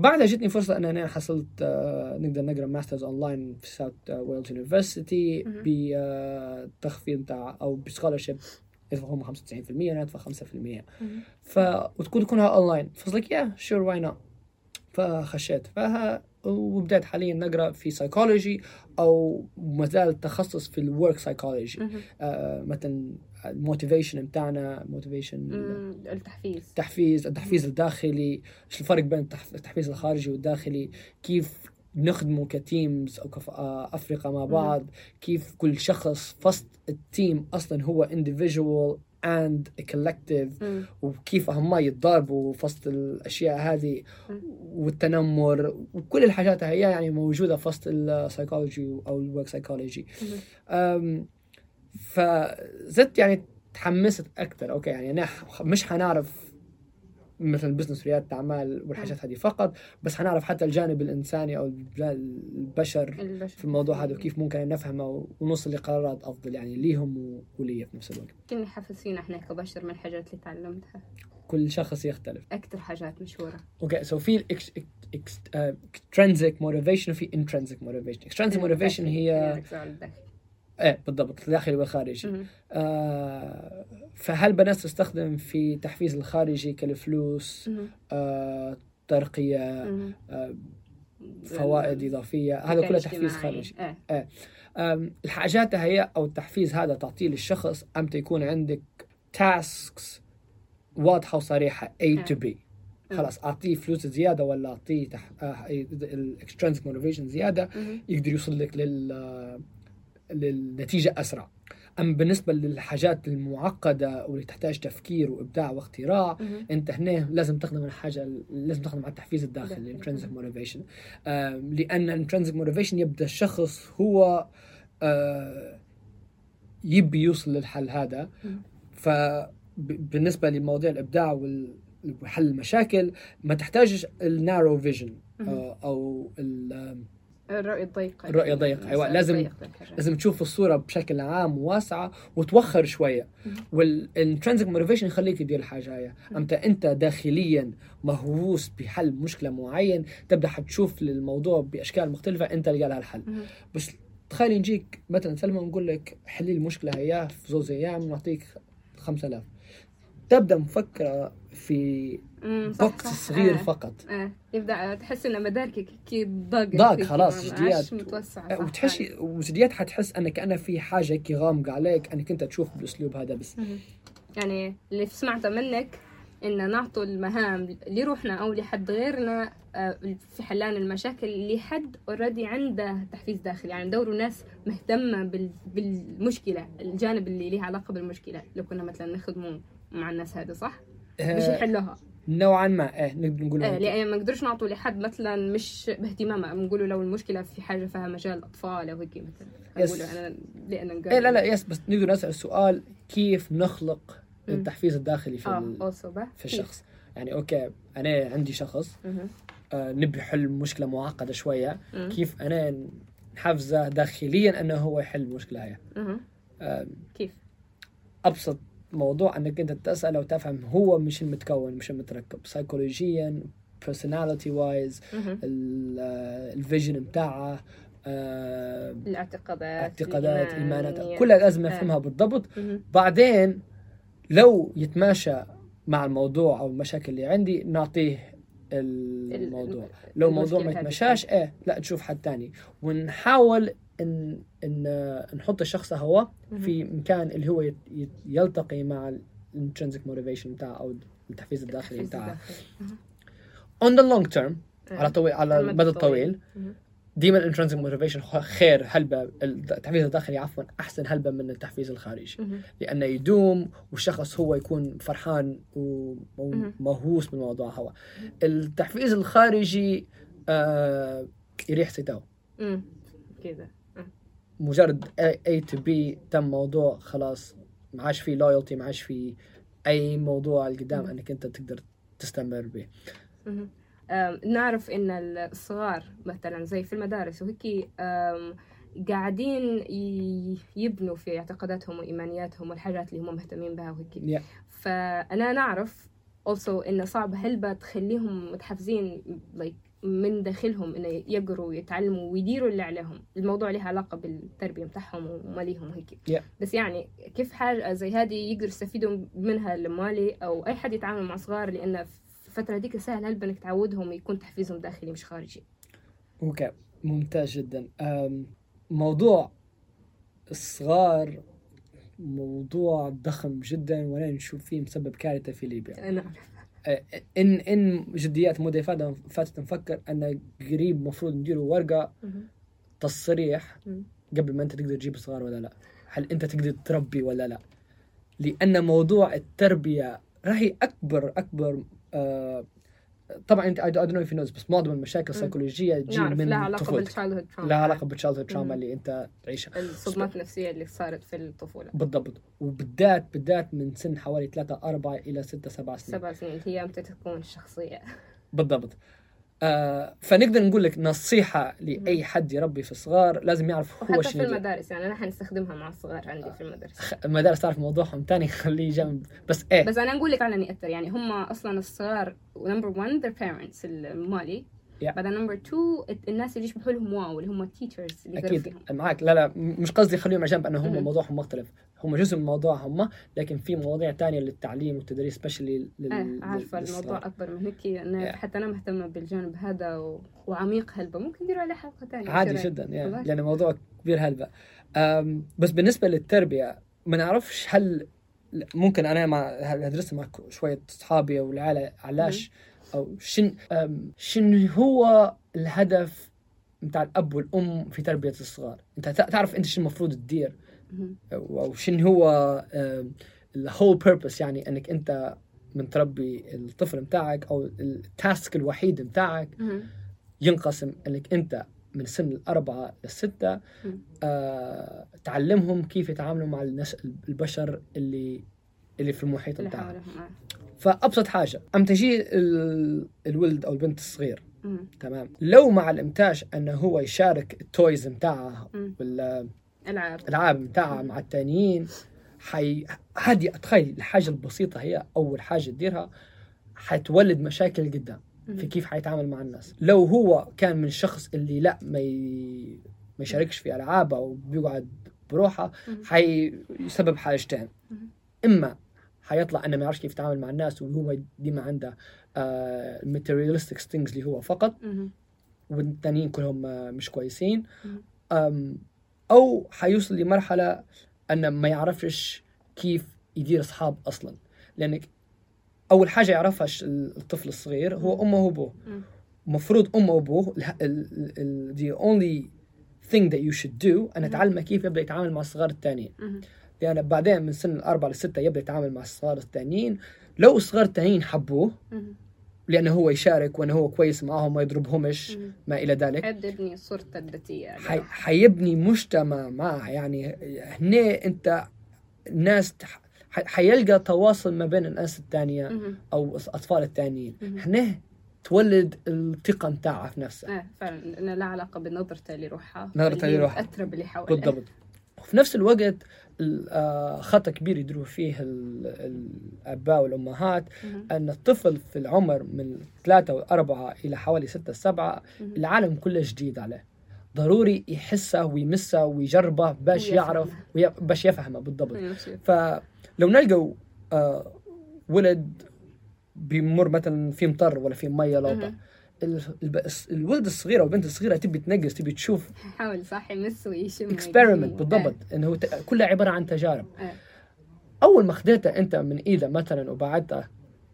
بعدها جتني فرصة ان أنا حصلت آه، نقدر نقرأ masters online في South Wales University. بتخفيض بتاع أو ب scholarship يدفعوا هم 95% وأنا أدفع 5% مهم. ف وتكون تكونها اونلاين فصلك yeah sure why not فخشيت فها وبدأت حاليا نقرأ في سايكولوجي أو ما زال التخصص في ال work psychology. آه مثلا ال motivation بتاعنا motivation. التحفيز التحفيز التحفيز الداخلي إيش الفرق بين التح- التحفيز الخارجي والداخلي كيف نخدمه ك teams أو كأفرقة مع بعض كيف كل شخص فصل ال team أصلا هو individual and a collective مم. وكيف هم يتضاربوا وسط الأشياء هذه. والتنمر وكل الحاجات هي يعني موجودة في وسط ال psychology أو ال work psychology. فزدت يعني تحمست أكثر okay يعني أنا مش حنعرف مثل ال business ريادة الأعمال والحاجات هذه فقط بس حنعرف حتى الجانب الإنساني أو البشر البشر. في الموضوع هذا وكيف ممكن نفهمه ونوصل لقرارات أفضل يعني ليهم ولي في نفس الوقت. كني حافظ فينا إحنا كبشر من الحاجات اللي تعلمتها. كل شخص يختلف. أكثر حاجات مشهورة. okay so في extrinsic motivation وفي intrinsic motivation extrinsic motivation هي إيه بالضبط الداخلي والخارجي. آه فهل بنات تستخدم في تحفيز الخارجي كالفلوس. آه ترقية مهم. آه فوائد إضافية هذا كله تحفيز. خارجي إيه. أم، الحاجات هي أو التحفيز هذا تعطيه للشخص إمتى يكون عندك tasks واضحة وصريحة A to B خلاص أعطيه فلوس زيادة ولا أعطيه تح... ال extrinsic motivation زيادة. يقدر يوصل لك لل للنتيجة أسرع اما بالنسبة للحاجات المعقدة واللي تحتاج تفكير وإبداع واختراع. أنت هنا لازم تخدم الحاجة لازم تخدم على التحفيز الداخلي داخلي. ال intrinsic motivation لأن ال intrinsic motivation يبدأ الشخص هو آه، يبي يوصل للحل هذا مم. فبالنسبه لمواضيع الإبداع وال- وحل المشاكل ما تحتاج ال narrow vision مهم. أو ال- الرؤية الضيقة الرؤية ضيقة، أيوة، لازم-. لازم تشوف الصورة بشكل عام واسعة وتوخر شوية مم. وال intrinsic motivation يخليك تدير الحاجة هي إمتى أنت داخليا مهووس بحل مشكلة معين تبدأ حتشوف للموضوع بأشكال مختلفة أنت تلقى لها الحل. بس تخيل نجيك مثلا سلمى ونقول لك حلي المشكلة هي في زوز أيام نعطيك 5000 تبدأ مفكرة في مم، box صح. صغير آه. فقط آه. يبدأ تحس إن مداركك كي ضاق فيك، خلاص، جديات. متوسعة صح وتحسي فعلا. وجديات حتحس انك أنا في حاجة كي غامقه عليك أنك أنت تشوف بالاسلوب هذا بس مهم. يعني اللي سمعته منك إن نعطوا المهام لروحنا أو لحد غيرنا آه، في حلان المشاكل لحد already عنده تحفيز داخلي يعني ندوروا ناس مهتمة بال- بالمشكلة الجانب اللي ليه علاقة بالمشكلة لو كنا مثلا نخدموا مع الناس هذا صح باش آه، يحلوها نوعا ما إيه نقدر نقول آه. لأن ما نقدرش نعطوا لحد مثلا مش باهتمامه نقولوا لو المشكلة في حاجة فيها مجال اطفال أو هيك مثلا yes. نقولوا أنا لأن نقرر إيه لا لا yes بس نقدر نسأل السؤال كيف نخلق مم. التحفيز الداخلي في آه بقى في الشخص يعني okay أنا عندي شخص. آه نبي حل مشكلة معقدة شوية مم. كيف أنا نحفزه داخليا أنه هو يحل المشكلة هي. آه كيف أبسط موضوع انك انت تساله وتفهم هو مش المتكون مش المتركب سيكولوجيا personality wise. ال vision بتاعه آه، الاعتقادات اعتقادات إيمانات النية. كلها لازم آه. افهمها بالضبط. بعدين لو يتماشى مع الموضوع أو المشاكل اللي عندي نعطيه الموضوع لو الموضوع ما يتمشاش إيه لا تشوف حد تاني ونحاول إن إن نحط الشخص هو في مكان اللي هو يلتقي مع ال intrinsic motivation بتاعه أو التحفيز الداخلي بتاعه. the long term آه. على طويل على المدى الطويل. ديما ال intrinsic motivation خير هلبة. التحفيز الداخلي عفوا أحسن هلبة من التحفيز الخارجي. لأنه يدوم والشخص هو يكون فرحان. ومهووس بالموضوع هو. التحفيز الخارجي آه يريح ستاو مم. مجرد A to B تم موضوع خلاص ما عادش في لويالتي ما عادش في أي موضوع القدام مم. إنك أنت تقدر تستمر به نعرف إن الصغار مثلا زي في المدارس وهيك قاعدين يبنوا في اعتقاداتهم وإيمانياتهم والحاجات اللي هم مهتمين بها وهيك Yeah. فأنا نعرف also انه صعب هلبة تخليهم متحفزين like من داخلهم إنه يقروا ويتعلموا ويديروا اللي عليهم. الموضوع له علاقة بالتربية بتاعهم وماليهم وهيك. Yeah. بس يعني كيف حاجة زي هذه يقدروا يستفيدوا منها المالي أو أي حد يتعامل مع صغار؟ لأن في الفترة ديك سهل هلبة إنك تعودهم يكون تحفيزهم داخلي مش خارجي. أوكي ممتاز جدا. موضوع الصغار موضوع ضخم جدا وأنا نشوف فيه مسبب كارثة في ليبيا. أنا إن إن جديات مده فاتت نفكر أن قريب مفروض نديروا ورقة تصريح. قبل ما أنت تقدر تجيب صغار ولا لا. هل أنت تقدر تربي ولا لا؟ لأن موضوع التربية راهي اكبر أكبر آه طبعا انت know if you know this، بس معظم المشاكل. السيكولوجية تجي من لها علاقة بال child لها علاقة بال child trauma. اللي أنت تعيشها. الصدمات النفسية اللي صارت في الطفولة. بالضبط. وبالذات بالذات من سن حوالي 3 4 إلى 6 7 سنين. سبع سنين هي متى تكون الشخصيه بالضبط. آه فنقدر نقول لك نصيحة لأي حد يربي في الصغار لازم يعرف هو في شنو يدير. المدارس يعني أنا حنستخدمها مع الصغار عندي في المدرسة خ- المدارس تعرف موضوعهم تاني خليه جنب بس إيه. بس أنا نقول لك على اثر يعني هم أصلا الصغار number 1 their parents المالي Yeah. بعدين number 2 الناس اللي يشبهوا لهم واو اللي هم ال teachers اللي أكيد. فيهم. معك لا لا م- مش قصدي خليهم على جنب انه هم. موضوعهم مختلف. هم جزء من الموضوع هم لكن في مواضيع تانية للتعليم والتدريس specially لل إيه عارفة الموضوع أكبر من هيك. أنا Yeah. حتى أنا مهتمة بالجانب هذا و... وعميق هلبة ممكن نديروا عليه حلقة ثانية عادي جدا يعني, والله. يعني موضوع كبير هلبة أم، بس بالنسبة للتربية ما نعرفش هل ممكن أنا مع درست مع شوية أصحابي والعيلة علاش؟ أو شن شن هو الهدف بتاع الأب والأم في تربية الصغار؟ أنت تع- تعرف أنت شو المفروض تدير؟ مهم. أو شن هو ال whole purpose يعني إنك أنت من تربي الطفل بتاعك أو ال task الوحيد بتاعك مهم. ينقسم إنك أنت من سن الأربعة للستة مم. آه تعلمهم كيف يتعاملوا مع الناس البشر اللي اللي في المحيط بتاعهم آه. فأبسط حاجة أم تجي ال- الولد أو البنت الصغير مهم. تمام لو مع الإمتاج أنه هو يشارك التويز بتاعه مم. وال ألعاب الالعاب بتاعها مع التانيين. حي هذه تخيل الحاجة البسيطة هي أول حاجة تديرها حتولد مشاكل قدام في كيف حيتعامل مع الناس. لو هو كان من الشخص اللي لا ما ي... ما يشاركش في ألعاب أو بيقعد بروحه. حيسبب حاجتين. إما حيطلع أنه ما يعرفش كيف يتعامل مع الناس وهو ديما عنده ال materialistic things اللي هو فقط. والتانيين كلهم آه، مش كويسين. أو حيوصل لمرحلة انه ما يعرفش كيف يدير أصحاب أصلا لانك أول حاجة يعرفها الطفل الصغير هو أمه وأبوه. المفروض أمه وأبوه the only thing that you should do أن تعلمه كيف يبدأ يتعامل مع الصغار الثانيين. لأن بعدين من سن الأربعة للسته يبدأ يتعامل مع الصغار الثانيين لو الصغار الثانيين حبوه. لأنه هو يشارك وأنه هو كويس معهم ما يضربهمش. ما إلى ذلك حد يبني صورته الذاتية حي... حيبني مجتمع معه يعني هنا أنت الناس حيلقى تواصل ما بين الناس الثانية. أو الأطفال الثانيين. هنا تولد الثقة متاعها في نفسها إيه فعلا لا علاقة بنظرته لروحها نظرته اللي لروحها. باللي حواليه بالضبط وفي نفس الوقت ال- آه، خطأ كبير يديروا فيه ال- الآباء والأمهات مهم. أن الطفل في العمر من ثلاثة وأربعة إلى حوالي ستة سبعة مهم. العالم كله جديد عليه ضروري يحسه ويمسه ويجربه باش. يعرف باش يفهمه بالضبط أيوة،. فلو نلقوا آه، ولد بيمر مثلا في مطر ولا في مية لوطة الولد الصغير أو البنت الصغيرة تبي تنقز تبي تشوف حاول صح يمس ويشم experiment. بالضبط إنه هو كلها عبارة عن تجارب إيه. أول ما خديته أنت من إيده مثلا وبعدته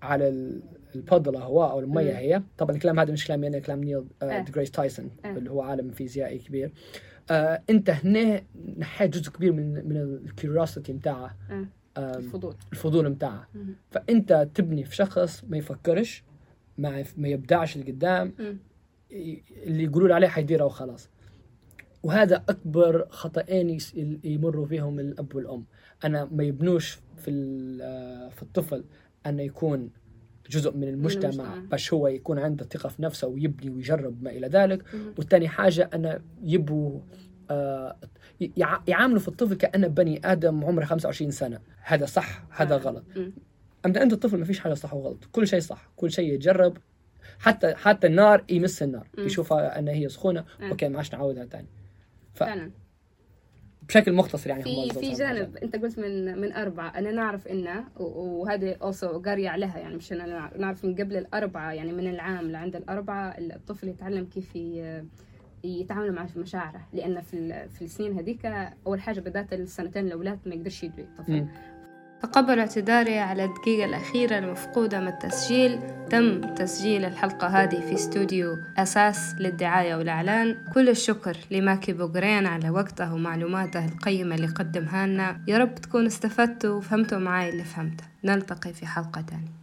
على ال- ال puddle هوا أو المية. هي طبعا الكلام هذا مش كلامي أنا كلام نيل آه. ديغراس تايسون. اللي هو عالم فيزيائي كبير آه أنت هنا نحيت جزء كبير من من ال curiosity بتاعه الفضول الفضول بتاعه. فأنت تبني في شخص ما يفكرش ما ما يبدعش لقدام اللي يقولوا عليه حيديره وخلاص. وهذا أكبر خطأين يس- يمروا فيهم الأب والأم. أنا ما يبنوش في آه، في الطفل انه يكون جزء من المجتمع المجتمع. باش هو يكون عنده ثقة في نفسه ويبني ويجرب ما إلى ذلك. والثاني حاجة انه يبوا آه، يع- يعاملوا في الطفل كأنه بني آدم عمره 25 سنة. هذا صح هذا. غلط. اما انت الطفل ما فيش حاجة صح وغلط. كل شيء صح. كل شيء يتجرب. حتى حتى النار يمس النار. مم. يشوفها ان هي سخونة. آه. okay ما عادش نعودها ثاني ف- فعلا. بشكل مختصر يعني في في جانب أنت قلت من من أربعة. أنا نعرف إنه وهذه also قاريه عليها يعني مش أنا نع- نعرف من قبل الأربعة يعني من العام لعند الأربعة الطفل يتعلم كيف يتعامل مع مشاعره. لأن في في السنين هذيك أول حاجة بدأت السنتين الأولاد ما يقدرش يدوي الطفل. تقبل اعتذاري على الدقيقة الأخيرة المفقودة من التسجيل. تم تسجيل الحلقة هذه في استوديو أساس للدعاية والإعلان. كل الشكر لماكي بوغرين على وقته ومعلوماته القيمة اللي قدمها لنا. يا رب تكونوا استفدتوا وفهمتوا معاي اللي فهمته. نلتقي في حلقة تانية.